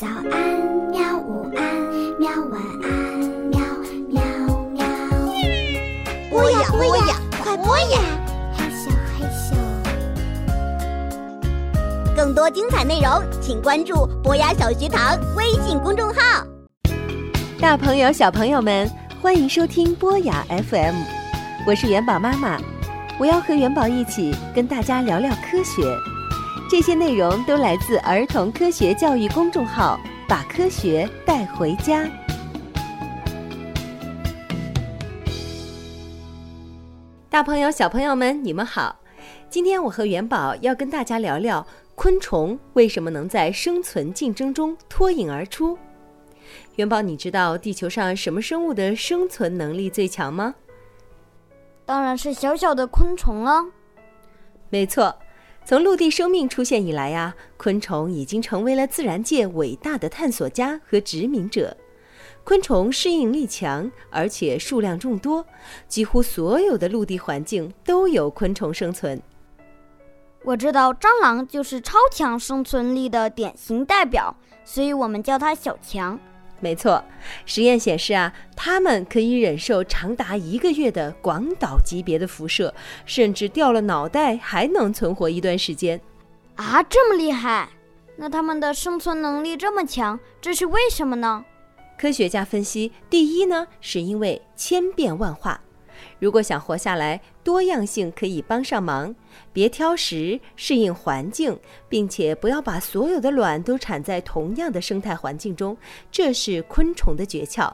早安，喵！午安，喵！晚安，喵喵喵。播呀播呀，快播呀！嘿咻，嘿咻。更多精彩内容，请关注博雅小学堂微信公众号。大朋友、小朋友们，欢迎收听博雅 FM，我是元宝妈妈，我要和元宝一起跟大家聊聊科学。这些内容都来自儿童科学教育公众号，把科学带回家。大朋友、小朋友们，你们好！今天我和元宝要跟大家聊聊昆虫为什么能在生存竞争中脱颖而出。元宝，你知道地球上什么生物的生存能力最强吗？当然是小小的昆虫了。没错。从陆地生命出现以来呀，昆虫已经成为了自然界伟大的探索家和殖民者。昆虫适应力强，而且数量众多，几乎所有的陆地环境都有昆虫生存。我知道蟑螂就是超强生存力的典型代表，所以我们叫它小强。没错，实验显示啊，它们可以忍受长达一个月的广岛级别的辐射，甚至掉了脑袋还能存活一段时间。啊，这么厉害！那它们的生存能力这么强，这是为什么呢？科学家分析，第一呢，是因为千变万化。如果想活下来，多样性可以帮上忙。别挑食，适应环境，并且不要把所有的卵都产在同样的生态环境中，这是昆虫的诀窍。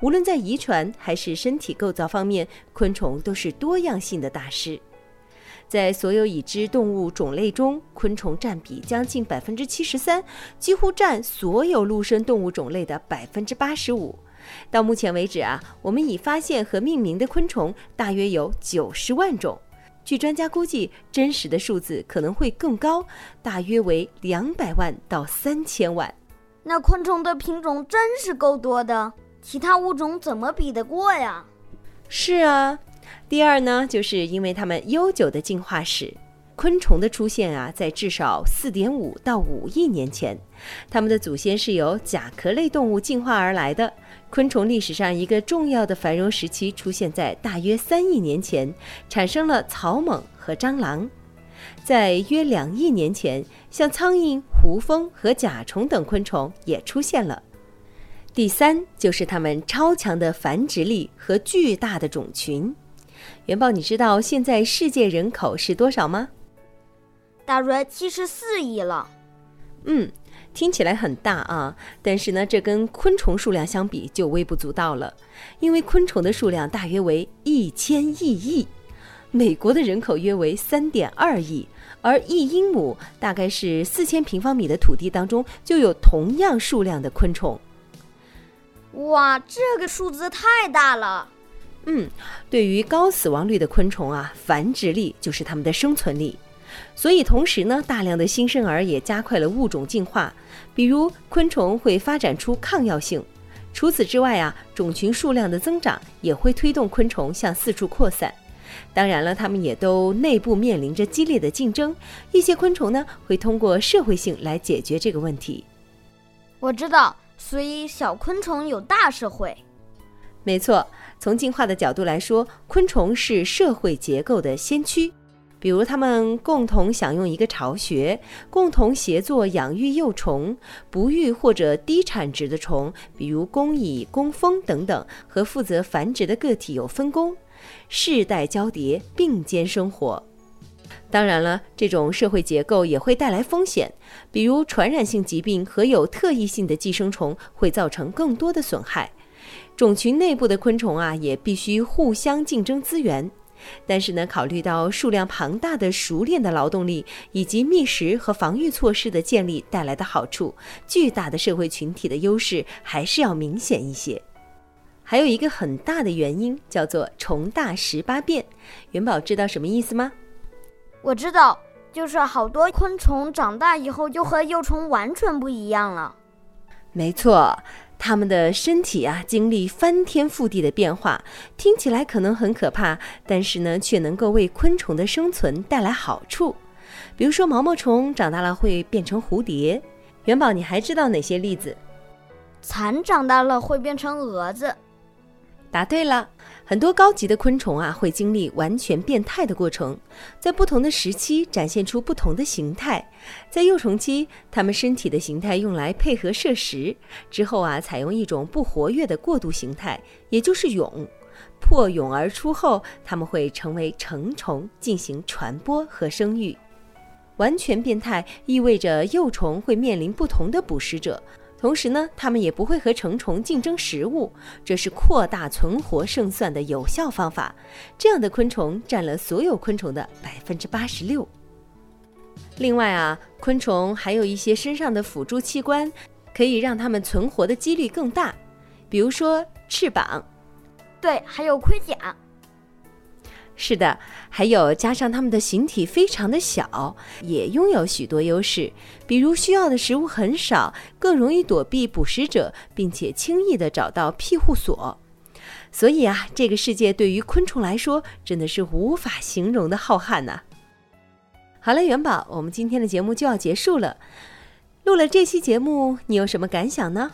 无论在遗传还是身体构造方面，昆虫都是多样性的大师。在所有已知动物种类中，昆虫占比将近百分之七十三，几乎占所有陆生动物种类的百分之八十五。到目前为止啊，我们已发现和命名的昆虫大约有九十万种。据专家估计，真实的数字可能会更高，大约为两百万到三千万。那昆虫的品种真是够多的，其他物种怎么比得过呀？是啊，第二呢，就是因为它们悠久的进化史。昆虫的出现啊，在至少四点五到五亿年前，它们的祖先是由甲壳类动物进化而来的。昆虫历史上一个重要的繁荣时期出现在大约三亿年前，产生了草蜢和蟑螂。在约两亿年前，像苍蝇、胡蜂和甲虫等昆虫也出现了。第三就是它们超强的繁殖力和巨大的种群。元宝，你知道现在世界人口是多少吗？大约七十四亿了，嗯，听起来很大啊，但是呢，这跟昆虫数量相比就微不足道了，因为昆虫的数量大约为一千亿亿，美国的人口约为三点二亿，而一英亩大概是四千平方米的土地当中就有同样数量的昆虫。哇，这个数字太大了。嗯，对于高死亡率的昆虫啊，繁殖力就是它们的生存力。所以，同时呢，大量的新生儿也加快了物种进化。比如，昆虫会发展出抗药性。除此之外啊，种群数量的增长也会推动昆虫向四处扩散。当然了，它们也都内部面临着激烈的竞争。一些昆虫呢，会通过社会性来解决这个问题。我知道，所以小昆虫有大社会。没错，从进化的角度来说，昆虫是社会结构的先驱。比如，他们共同享用一个巢穴，共同协作养育幼虫，不育或者低产值的虫，比如工蚁、工蜂等等，和负责繁殖的个体有分工，世代交叠，并肩生活。当然了，这种社会结构也会带来风险，比如传染性疾病和有特异性的寄生虫会造成更多的损害。种群内部的昆虫啊，也必须互相竞争资源。但是呢，考虑到数量庞大的熟练的劳动力以及觅食和防御措施的建立带来的好处，巨大的社会群体的优势还是要明显一些。还有一个很大的原因叫做“虫大十八变”，元宝知道什么意思吗？我知道，就是好多昆虫长大以后就和幼虫完全不一样了。没错。它们的身体啊，经历翻天覆地的变化，听起来可能很可怕，但是呢，却能够为昆虫的生存带来好处。比如说，毛毛虫长大了会变成蝴蝶。元宝，你还知道哪些例子？蚕长大了会变成蛾子。答对了，很多高级的昆虫啊，会经历完全变态的过程，在不同的时期展现出不同的形态。在幼虫期，它们身体的形态用来配合摄食，之后啊，采用一种不活跃的过渡形态，也就是蛹。破蛹而出后，它们会成为成虫，进行传播和生育。完全变态意味着幼虫会面临不同的捕食者。同时呢，它们也不会和成虫竞争食物，这是扩大存活胜算的有效方法。这样的昆虫占了所有昆虫的百分之八十六。另外啊，昆虫还有一些身上的辅助器官，可以让它们存活的几率更大，比如说翅膀。对，还有盔甲。是的，还有加上它们的形体非常的小，也拥有许多优势，比如需要的食物很少，更容易躲避捕食者，并且轻易的找到庇护所。所以啊，这个世界对于昆虫来说真的是无法形容的浩瀚呐。好了，元宝，我们今天的节目就要结束了。录了这期节目，你有什么感想呢？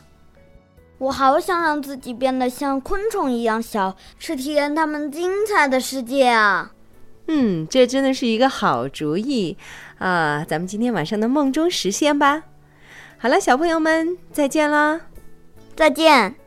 我好想让自己变得像昆虫一样小，去体验它们精彩的世界啊！嗯，这真的是一个好主意啊！咱们今天晚上的梦中实现吧。好了，小朋友们，再见啦！再见。